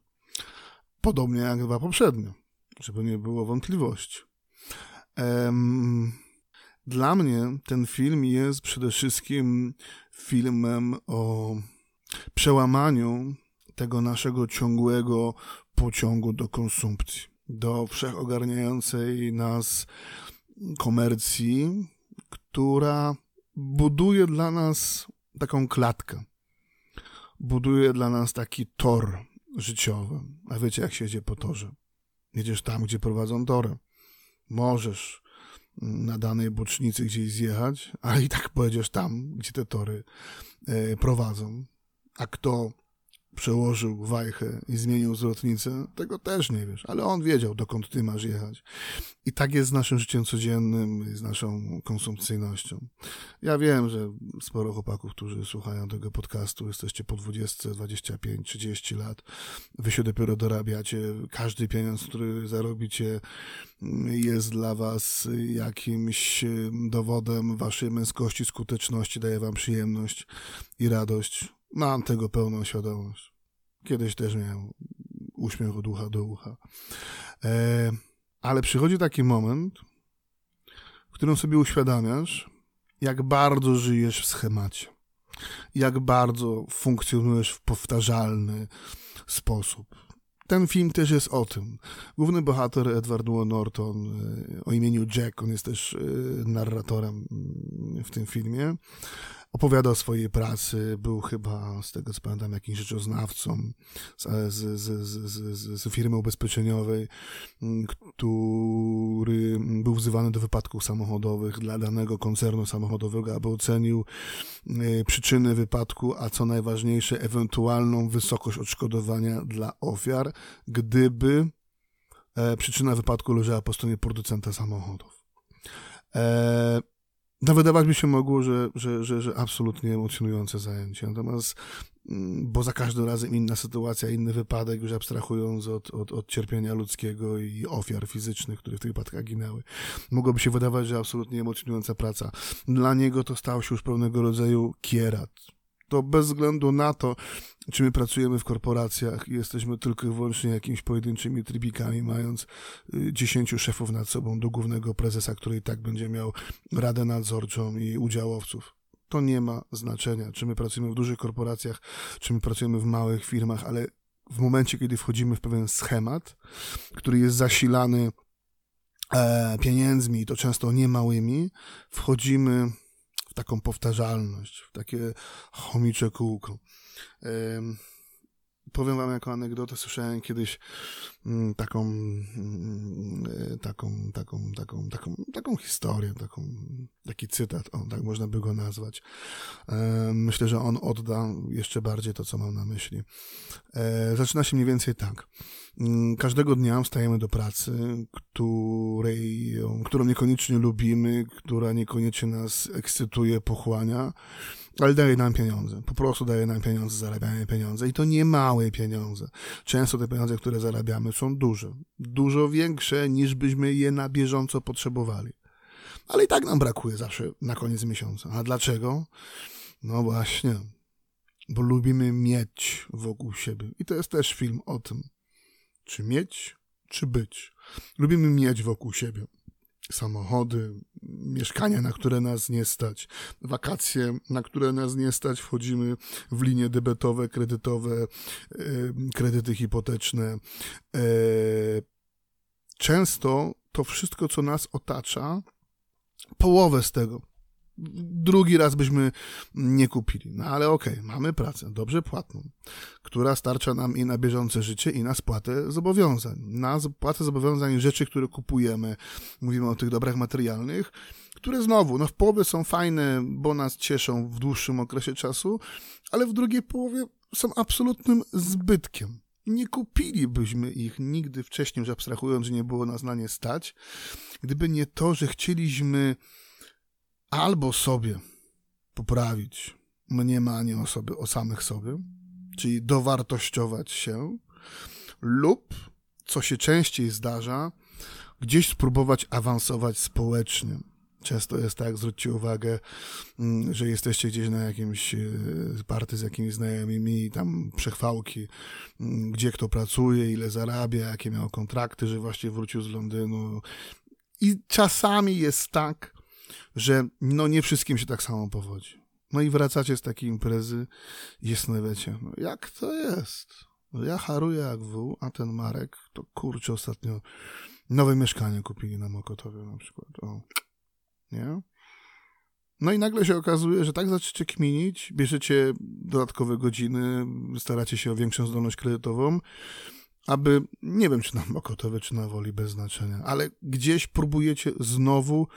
Podobnie jak dwa poprzednie, żeby nie było wątpliwości. Dla mnie ten film jest przede wszystkim filmem o przełamaniu tego naszego ciągłego pociągu do konsumpcji, do wszechogarniającej nas komercji, która buduje dla nas taką klatkę, buduje dla nas taki tor życiowy. A wiecie, jak się jedzie po torze? Jedziesz tam, gdzie prowadzą tory. Możesz na danej bocznicy gdzieś zjechać, ale i tak pojedziesz tam, gdzie te tory e, prowadzą. A kto przełożył wajchę i zmienił zwrotnicę, tego też nie wiesz, ale on wiedział, dokąd ty masz jechać. I tak jest z naszym życiem codziennym, z naszą konsumpcyjnością. Ja wiem, że sporo chłopaków, którzy słuchają tego podcastu, jesteście po 20, 25, 30 lat, wy się dopiero dorabiacie, każdy pieniądz, który zarobicie jest dla was jakimś dowodem waszej męskości, skuteczności, daje wam przyjemność i radość Mam tego pełną świadomość. Kiedyś też miałem uśmiech od ucha do ucha. E, ale przychodzi taki moment, w którym sobie uświadamiasz, jak bardzo żyjesz w schemacie. Jak bardzo funkcjonujesz w powtarzalny sposób. Ten film też jest o tym. Główny bohater Edward Norton e, o imieniu Jack, on jest też e, narratorem w tym filmie opowiada o swojej pracy, był chyba, z tego co pamiętam, jakimś rzeczoznawcą z, z, z, z, firmy ubezpieczeniowej, który był wzywany do wypadków samochodowych dla danego koncernu samochodowego, aby ocenił e, przyczyny wypadku, a co najważniejsze, ewentualną wysokość odszkodowania dla ofiar, gdyby e, przyczyna wypadku leżała po stronie producenta samochodów. E, no wydawać by się mogło, że, że, że, że absolutnie emocjonujące zajęcie. Natomiast, mm, bo za każdym razem inna sytuacja, inny wypadek, już abstrahując od, od, od cierpienia ludzkiego i ofiar fizycznych, które w tych wypadkach ginęły. Mogłoby się wydawać, że absolutnie emocjonująca praca. Dla niego to stał się już pewnego rodzaju kierat to bez względu na to, czy my pracujemy w korporacjach i jesteśmy tylko i wyłącznie jakimiś pojedynczymi trybikami, mając y, dziesięciu szefów nad sobą do głównego prezesa, który i tak będzie miał radę nadzorczą i udziałowców. To nie ma znaczenia, czy my pracujemy w dużych korporacjach, czy my pracujemy w małych firmach, ale w momencie, kiedy wchodzimy w pewien schemat, który jest zasilany e, pieniędzmi, to często nie małymi, taką powtarzalność, w takie chomicze kółko. Powiem wam jako anegdotę, słyszałem kiedyś mm, taką, mm, e, taką, taką, taką, taką, taką historię, taką, taki cytat, o, tak można by go nazwać. Myślę, że on odda jeszcze bardziej to, co mam na myśli. E, zaczyna się mniej więcej tak. Mm, każdego dnia wstajemy do pracy, której, którą niekoniecznie lubimy, która niekoniecznie nas ekscytuje, pochłania, ale daje nam pieniądze. Po prostu daje nam pieniądze, zarabiamy pieniądze i to nie małe pieniądze. Często te pieniądze, które zarabiamy są duże. Dużo większe niż byśmy je na bieżąco potrzebowali. Ale i tak nam brakuje zawsze na koniec miesiąca. A dlaczego? No właśnie, bo lubimy mieć wokół siebie. I to jest też film o tym, czy mieć, czy być. Lubimy mieć wokół siebie samochody, mieszkania, na które nas nie stać, wakacje, na które nas nie stać, wchodzimy w linie debetowe, kredytowe, e, kredyty hipoteczne. E, często to wszystko, co nas otacza, połowę z tego drugi raz byśmy nie kupili. No ale okej, okay, mamy pracę, dobrze płatną, która starcza nam i na bieżące życie, i na spłatę zobowiązań. Na spłatę zobowiązań rzeczy, które kupujemy, mówimy o tych dobrach materialnych, które znowu, no w połowie są fajne, bo nas cieszą w dłuższym okresie czasu, ale w drugiej połowie są absolutnym zbytkiem. Nie kupilibyśmy ich nigdy wcześniej, już abstrahując, że nie było nas na nie stać, gdyby nie to, że chcieliśmy albo sobie poprawić mniemanie o sobie, o samych sobie, czyli dowartościować się, lub, co się częściej zdarza, gdzieś spróbować awansować społecznie. Często jest tak, zwróćcie uwagę, mm, że jesteście gdzieś na jakimś e, party z jakimiś znajomymi, tam przechwałki, mm, gdzie kto pracuje, ile zarabia, jakie miał kontrakty, że właśnie wrócił z Londynu. I czasami jest tak, że no nie wszystkim się tak samo powodzi. No i wracacie z takiej imprezy i jest wiecie, no jak to jest? No ja haruję jak wół, a ten Marek to kurczę ostatnio nowe mieszkanie kupili na Mokotowie na przykład. O. Nie? No i nagle się okazuje, że tak zaczniecie kminić, bierzecie dodatkowe godziny, staracie się o większą zdolność kredytową, aby, nie wiem czy na Mokotowie, czy na Woli, bez znaczenia, ale gdzieś próbujecie znowu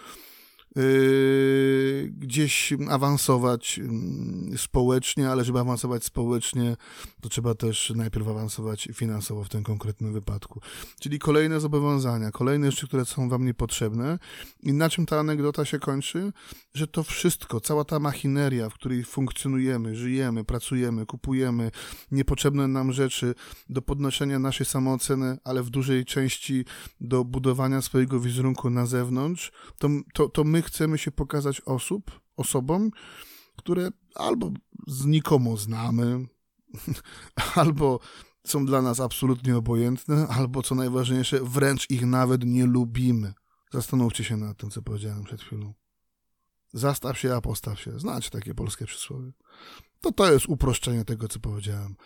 gdzieś awansować yy, społecznie, ale żeby awansować społecznie, to trzeba też najpierw awansować finansowo w tym konkretnym wypadku. Czyli kolejne zobowiązania, kolejne rzeczy, które są wam niepotrzebne. I na czym ta anegdota się kończy? Że to wszystko, cała ta machineria, w której funkcjonujemy, żyjemy, pracujemy, kupujemy niepotrzebne nam rzeczy do podnoszenia naszej samooceny, ale w dużej części do budowania swojego wizerunku na zewnątrz, to, to, to my chcemy się pokazać osób, osobom, które albo znikomo znamy, [laughs] albo są dla nas absolutnie obojętne, albo co najważniejsze, wręcz ich nawet nie lubimy. Zastanówcie się nad tym, co powiedziałem przed chwilą. Zastaw się, a postaw się. Znacie takie polskie przysłowie. To to jest uproszczenie tego, co powiedziałem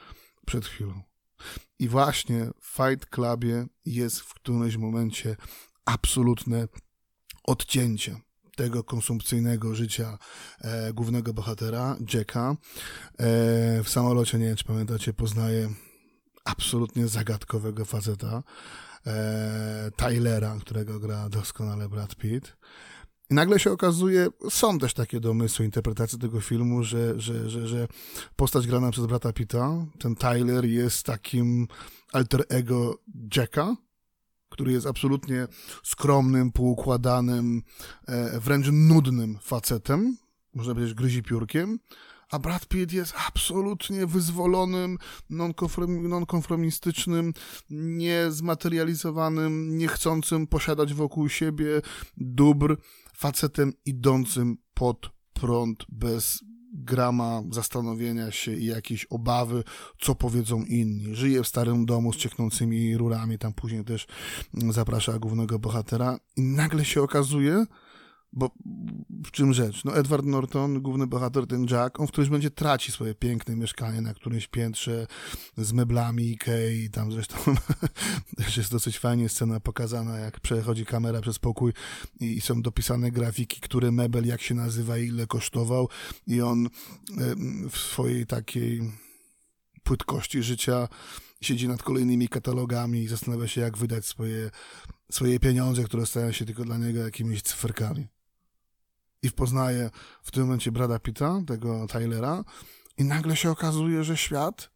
przed chwilą. I właśnie w Fight Clubie jest w którymś momencie absolutne odcięcie tego konsumpcyjnego życia e, głównego bohatera, Jacka. E, w samolocie, nie wiem czy pamiętacie, poznaje absolutnie zagadkowego faceta, e, Tylera, którego gra doskonale Brad Pitt. I nagle się okazuje, są też takie domysły, interpretacje tego filmu, że, że, że, że postać grana przez brata Pitta, ten Tyler jest takim alter ego Jacka, który jest absolutnie skromnym, poukładanym, e, wręcz nudnym facetem, można powiedzieć gryzi piórkiem, a Brad Pitt jest absolutnie wyzwolonym, nonkonformistycznym, niezmaterializowanym, niechcącym posiadać wokół siebie dóbr, facetem idącym pod prąd bez grama zastanowienia się i jakieś obawy, co powiedzą inni. Żyje w starym domu z cieknącymi rurami, tam później też zaprasza głównego bohatera i nagle się okazuje, bo w czym rzecz? No Edward Norton, główny bohater, ten Jack, on w którymś będzie traci swoje piękne mieszkanie na którymś piętrze z meblami Ikei, tam zresztą [laughs] też jest dosyć fajnie scena pokazana, jak przechodzi kamera przez pokój i są dopisane grafiki, który mebel, jak się nazywa ile kosztował i on w swojej takiej płytkości życia siedzi nad kolejnymi katalogami i zastanawia się, jak wydać swoje, swoje pieniądze, które stają się tylko dla niego jakimiś cyferkami i poznaje w tym momencie Brada Pitta, tego Tylera i nagle się okazuje, że świat,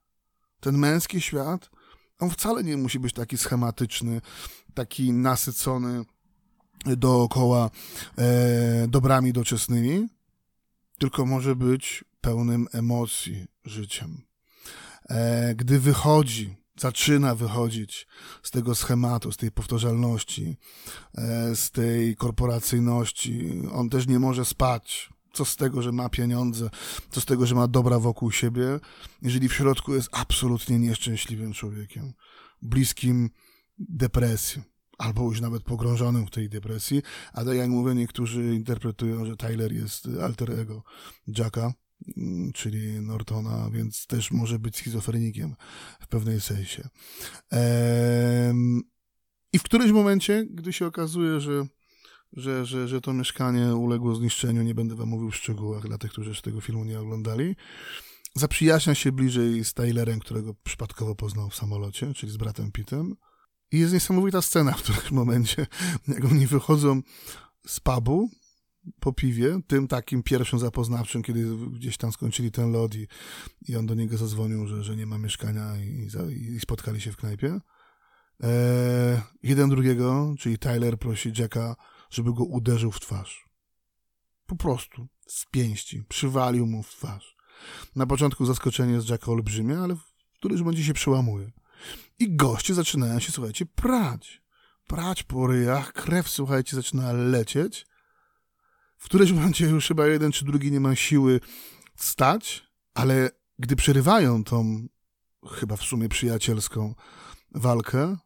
ten męski świat, on wcale nie musi być taki schematyczny, taki nasycony dookoła e, dobrami doczesnymi, tylko może być pełnym emocji życiem. E, gdy wychodzi zaczyna wychodzić z tego schematu, z tej powtarzalności, e, z tej korporacyjności. On też nie może spać. Co z tego, że ma pieniądze, co z tego, że ma dobra wokół siebie, jeżeli w środku jest absolutnie nieszczęśliwym człowiekiem, bliskim depresji, albo już nawet pogrążonym w tej depresji, a tak jak mówię, niektórzy interpretują, że Tyler jest alter ego Jacka, czyli Nortona, więc też może być schizofrenikiem w pewnej sensie. I w którymś momencie, gdy się okazuje, że, że, że, że to mieszkanie uległo zniszczeniu, nie będę wam mówił w szczegółach dla tych, którzy jeszcze tego filmu nie oglądali, zaprzyjaźnia się bliżej z Tylerem, którego przypadkowo poznał w samolocie, czyli z bratem Pittem. I jest niesamowita scena w którymś momencie, [laughs] jak oni wychodzą z pubu, po piwie, tym takim pierwszym zapoznawczym, kiedy gdzieś tam skończyli ten lot i, i on do niego zadzwonił, że, że nie ma mieszkania i, i spotkali się w knajpie. Eee, jeden drugiego, czyli Tyler prosi Jacka, żeby go uderzył w twarz. Po prostu, z pięści, przywalił mu w twarz. Na początku zaskoczenie jest Jacka olbrzymie, ale w którymś momencie się przełamuje. I goście zaczynają się, słuchajcie, prać. Prać po ryjach, krew, słuchajcie, zaczyna lecieć. W którymś momencie już chyba jeden czy drugi nie ma siły wstać, ale gdy przerywają tą chyba w sumie przyjacielską walkę,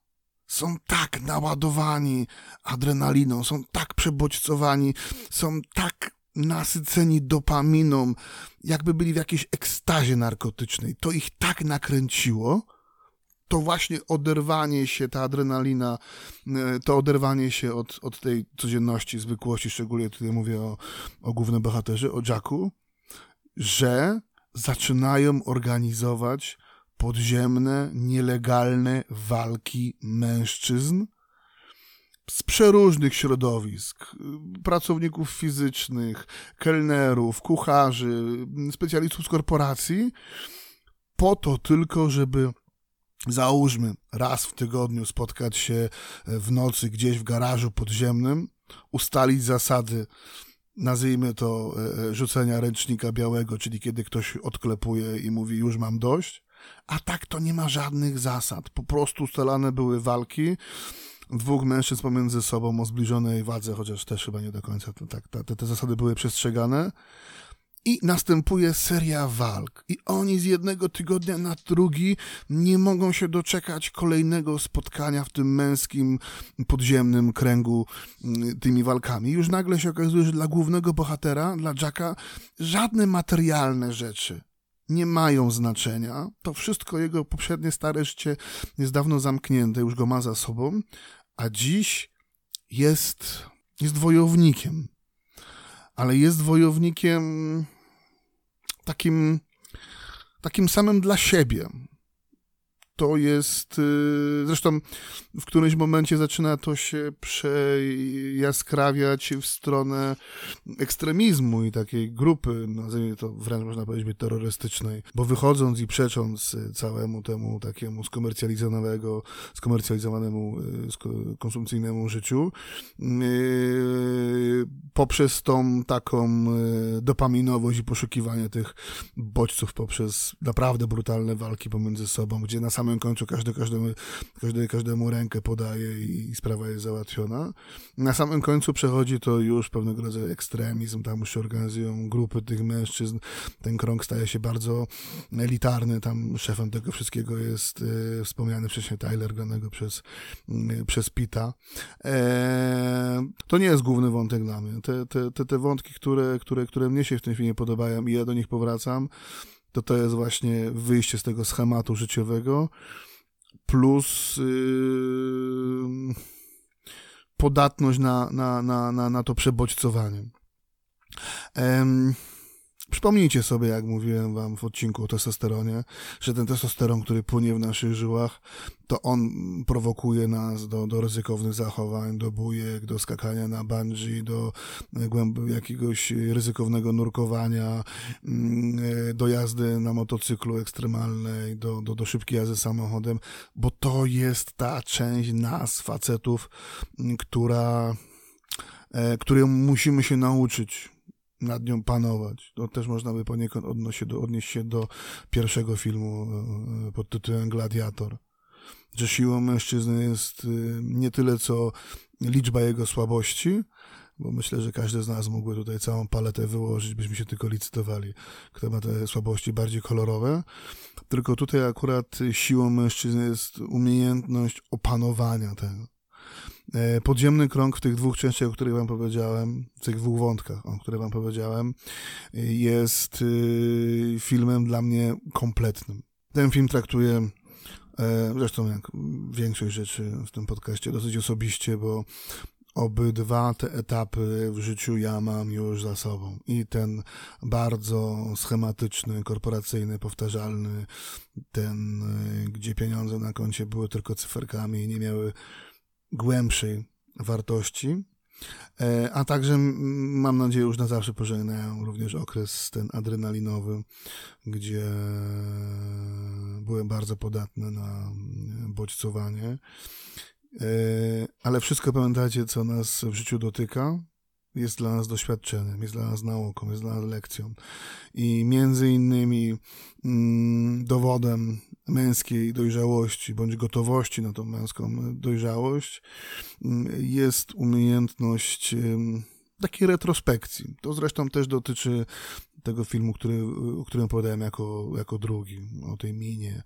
są tak naładowani adrenaliną, są tak przebodźcowani, są tak nasyceni dopaminą, jakby byli w jakiejś ekstazie narkotycznej. To ich tak nakręciło, to właśnie oderwanie się, ta adrenalina, e, to oderwanie się od, od tej codzienności, zwykłości, szczególnie tutaj mówię o, o głównym bohaterze, o Jacku, że zaczynają organizować podziemne, nielegalne walki mężczyzn z przeróżnych środowisk, pracowników fizycznych, kelnerów, kucharzy, specjalistów z korporacji, po to tylko, żeby załóżmy raz w tygodniu spotkać się w nocy gdzieś w garażu podziemnym, ustalić zasady, nazwijmy to e, e, rzucenia ręcznika białego, czyli kiedy ktoś odklepuje i mówi już mam dość, a tak to nie ma żadnych zasad. Po prostu ustalane były walki dwóch mężczyzn pomiędzy sobą o zbliżonej wadze, chociaż też chyba nie do końca tak, te, te zasady były przestrzegane. I następuje seria walk. I oni z jednego tygodnia na drugi nie mogą się doczekać kolejnego spotkania w tym męskim, podziemnym kręgu mm, tymi walkami. Już nagle się okazuje, że dla głównego bohatera, dla Jacka, żadne materialne rzeczy nie mają znaczenia. To wszystko jego poprzednie stare życie jest dawno zamknięte, już go ma za sobą, a dziś jest, jest wojownikiem. Ale jest wojownikiem takim, takim samym dla siebie to jest, y, zresztą w którymś momencie zaczyna to się przejaskrawiać w stronę ekstremizmu i takiej grupy, nazwijmy to wręcz można powiedzieć terrorystycznej, bo wychodząc i przecząc całemu temu takiemu skomercjalizowanego, skomercjalizowanemu, y, konsumpcyjnemu życiu, y, poprzez tą taką dopaminowość i poszukiwanie tych bodźców poprzez naprawdę brutalne walki pomiędzy sobą, gdzie na samym samym końcu każdy każdemu, każdy, każdemu rękę podaje i, sprawa jest załatwiona. Na samym końcu przechodzi to już pewnego rodzaju ekstremizm, tam już się organizują grupy tych mężczyzn, ten krąg staje się bardzo elitarny, tam szefem tego wszystkiego jest e, wspomniany wcześniej Tyler, granego przez, przez Pita. E, to nie jest główny wątek dla mnie. Te, te, te, te wątki, które, które, które mnie się w tym filmie podobają i ja do nich powracam, to to jest właśnie wyjście z tego schematu życiowego plus yy, podatność na, na, na, na, na to przebodźcowanie. Ehm, Przypomnijcie sobie, jak mówiłem wam w odcinku o testosteronie, że ten testosteron, który płynie w naszych żyłach, to on prowokuje nas do, do ryzykownych zachowań, do bujek, do skakania na bungee, do e, jakiegoś ryzykownego nurkowania, mm, e, do jazdy na motocyklu ekstremalnej, do, do, do szybkiej jazdy samochodem, bo to jest ta część nas, facetów, która, e, której musimy się nauczyć nad nią panować. To też można by poniekąd do, odnieść się do pierwszego filmu e, pod tytułem Gladiator. Że siłą mężczyzny jest e, nie tyle co liczba jego słabości, bo myślę, że każdy z nas mógłby tutaj całą paletę wyłożyć, byśmy się tylko licytowali, kto ma te słabości bardziej kolorowe. Tylko tutaj akurat siłą mężczyzny jest umiejętność opanowania tego. E, podziemny krąg w tych dwóch częściach, o których wam powiedziałem, w tych dwóch wątkach, o których wam powiedziałem, jest y, filmem dla mnie kompletnym. Ten film traktuje, e, zresztą jak większość rzeczy w tym podcaście, dosyć osobiście, bo obydwa te etapy w życiu ja mam już za sobą. I ten bardzo schematyczny, korporacyjny, powtarzalny, ten, gdzie pieniądze na koncie były tylko cyferkami i nie miały głębszej wartości E, a także mam nadzieję już na zawsze pożegnają również okres ten adrenalinowy, gdzie byłem bardzo podatny na bodźcowanie. E, ale wszystko pamiętacie, co nas w życiu dotyka, jest dla nas doświadczeniem, jest dla nas nauką, jest dla nas lekcją. I między innymi mm, dowodem męskiej dojrzałości bądź gotowości na tą męską dojrzałość mm, jest umiejętność takiej retrospekcji. To zresztą też dotyczy tego filmu, który, o którym opowiadałem jako, jako drugi, o tej minie,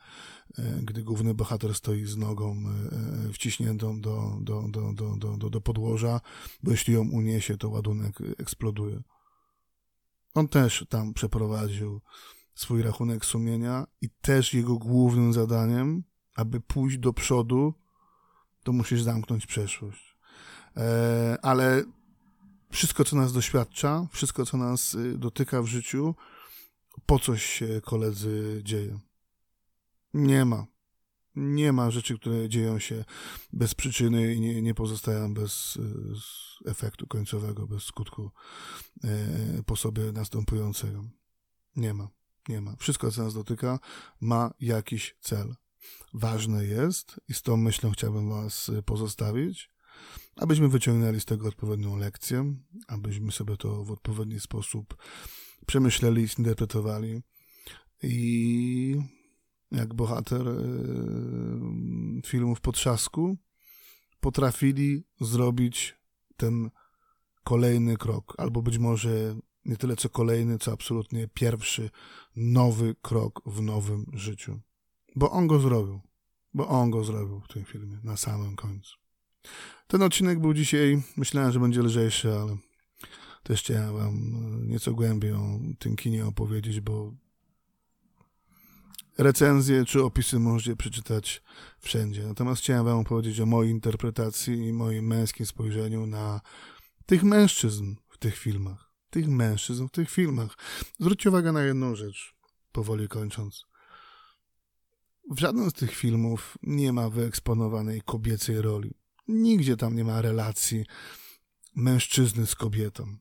e, gdy główny bohater stoi z nogą e, e, wciśniętą do, do, do, do, do, do, do podłoża, bo jeśli ją uniesie, to ładunek eksploduje. On też tam przeprowadził swój rachunek sumienia i też jego głównym zadaniem, aby pójść do przodu, to musisz zamknąć przeszłość. Ale wszystko, co nas doświadcza, wszystko, co nas y, dotyka w życiu, po coś się koledzy dzieje. Nie ma. Nie ma rzeczy, które dzieją się bez przyczyny i nie, nie pozostają bez efektu końcowego, bez skutku e, po sobie następującego. Nie ma. Nie ma. Wszystko, co nas dotyka, ma jakiś cel. Ważne jest, i z tą myślą chciałbym Was pozostawić, abyśmy wyciągnęli z tego odpowiednią lekcję, abyśmy sobie to w odpowiedni sposób przemyśleli, zinterpretowali i jak bohater e, filmów Potrzasku potrafili zrobić ten kolejny krok, albo być może nie tyle co kolejny, co absolutnie pierwszy nowy krok w nowym życiu. Bo on go zrobił. Bo on go zrobił w tym filmie, na samym końcu. Ten odcinek był dzisiaj, myślałem, że będzie lżejszy, ale też chciałem wam e, nieco głębiej o tym kinie opowiedzieć, bo recenzje czy opisy możecie przeczytać wszędzie. Natomiast chciałem wam opowiedzieć o mojej interpretacji i moim męskim spojrzeniu na tych mężczyzn w tych filmach. Tych mężczyzn w tych filmach. Zwróćcie uwagę na jedną rzecz, powoli kończąc. W żadnym z tych filmów nie ma wyeksponowanej kobiecej roli. Nigdzie tam nie ma relacji mężczyzny z kobietą.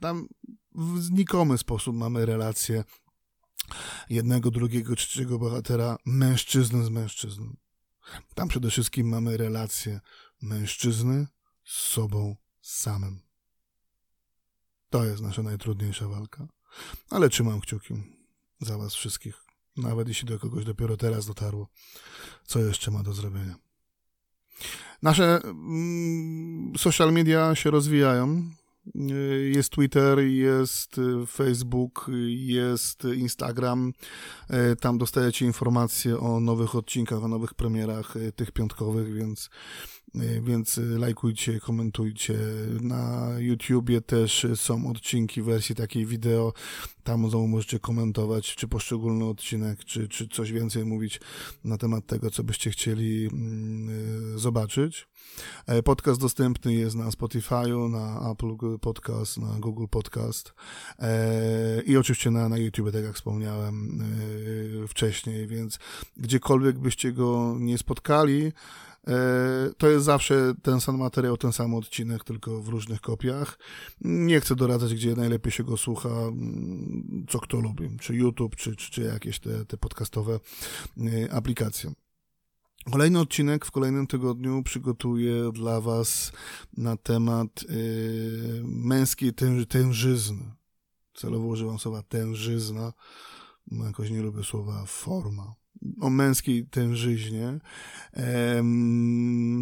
Tam w znikomy sposób mamy relację jednego, drugiego, trzeciego bohatera mężczyzny z mężczyzną. Tam przede wszystkim mamy relację mężczyzny z sobą samym. To jest nasza najtrudniejsza walka. Ale trzymam kciuki za was wszystkich. Nawet jeśli do kogoś dopiero teraz dotarło, co jeszcze ma do zrobienia. Nasze mm, social media się rozwijają. Jest Twitter, jest Facebook, jest Instagram. Tam dostajecie informacje o nowych odcinkach, o nowych premierach tych piątkowych, więc więc lajkujcie, komentujcie. Na YouTubie też są odcinki w wersji takiej wideo. Tam znowu możecie komentować, czy poszczególny odcinek, czy, czy coś więcej mówić na temat tego, co byście chcieli mm, zobaczyć. E, podcast dostępny jest na Spotify'u, na Apple Podcast, na Google Podcast e, i oczywiście na, na YouTube, tak jak wspomniałem wcześniej, więc gdziekolwiek byście go nie spotkali, to jest zawsze ten sam materiał, ten sam odcinek, tylko w różnych kopiach. Nie chcę doradzać, gdzie najlepiej się go słucha, mm, co kto lubi, czy YouTube, czy, czy, czy jakieś te, te podcastowe aplikacje. Kolejny odcinek w kolejnym tygodniu przygotuję dla Was na temat yy, męskiej tęży, tężyzny. Celowo używam słowa tężyzna, bo jakoś nie lubię słowa forma. O męskiej tężyźnie.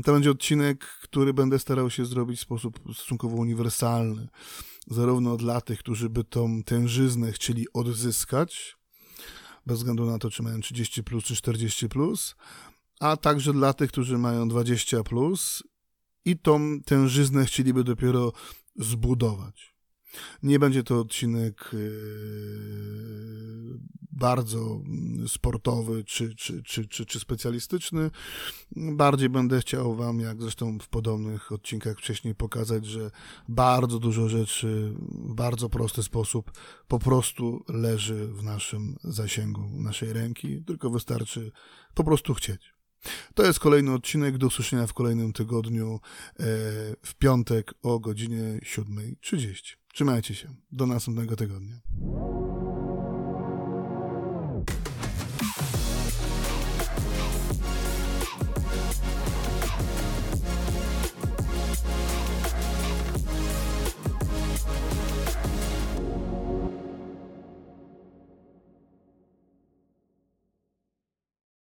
to będzie odcinek, który będę starał się zrobić w sposób stosunkowo uniwersalny. Zarówno dla tych, którzy by tą tężyznę chcieli odzyskać, bez względu na to, czy mają 30 plus czy 40 plus, a także dla tych, którzy mają 20 plus i tą tężyznę chcieliby dopiero zbudować. Nie będzie to odcinek yy, bardzo sportowy czy, czy, czy, czy, czy specjalistyczny. Bardziej będę chciał Wam, jak zresztą w podobnych odcinkach wcześniej, pokazać, że bardzo dużo rzeczy w bardzo prosty sposób po prostu leży w naszym zasięgu naszej ręki, tylko wystarczy po prostu chcieć. To jest kolejny odcinek. Do usłyszenia w kolejnym tygodniu e, w piątek o godzinie 7.30. Trzymajcie się. Do następnego tygodnia.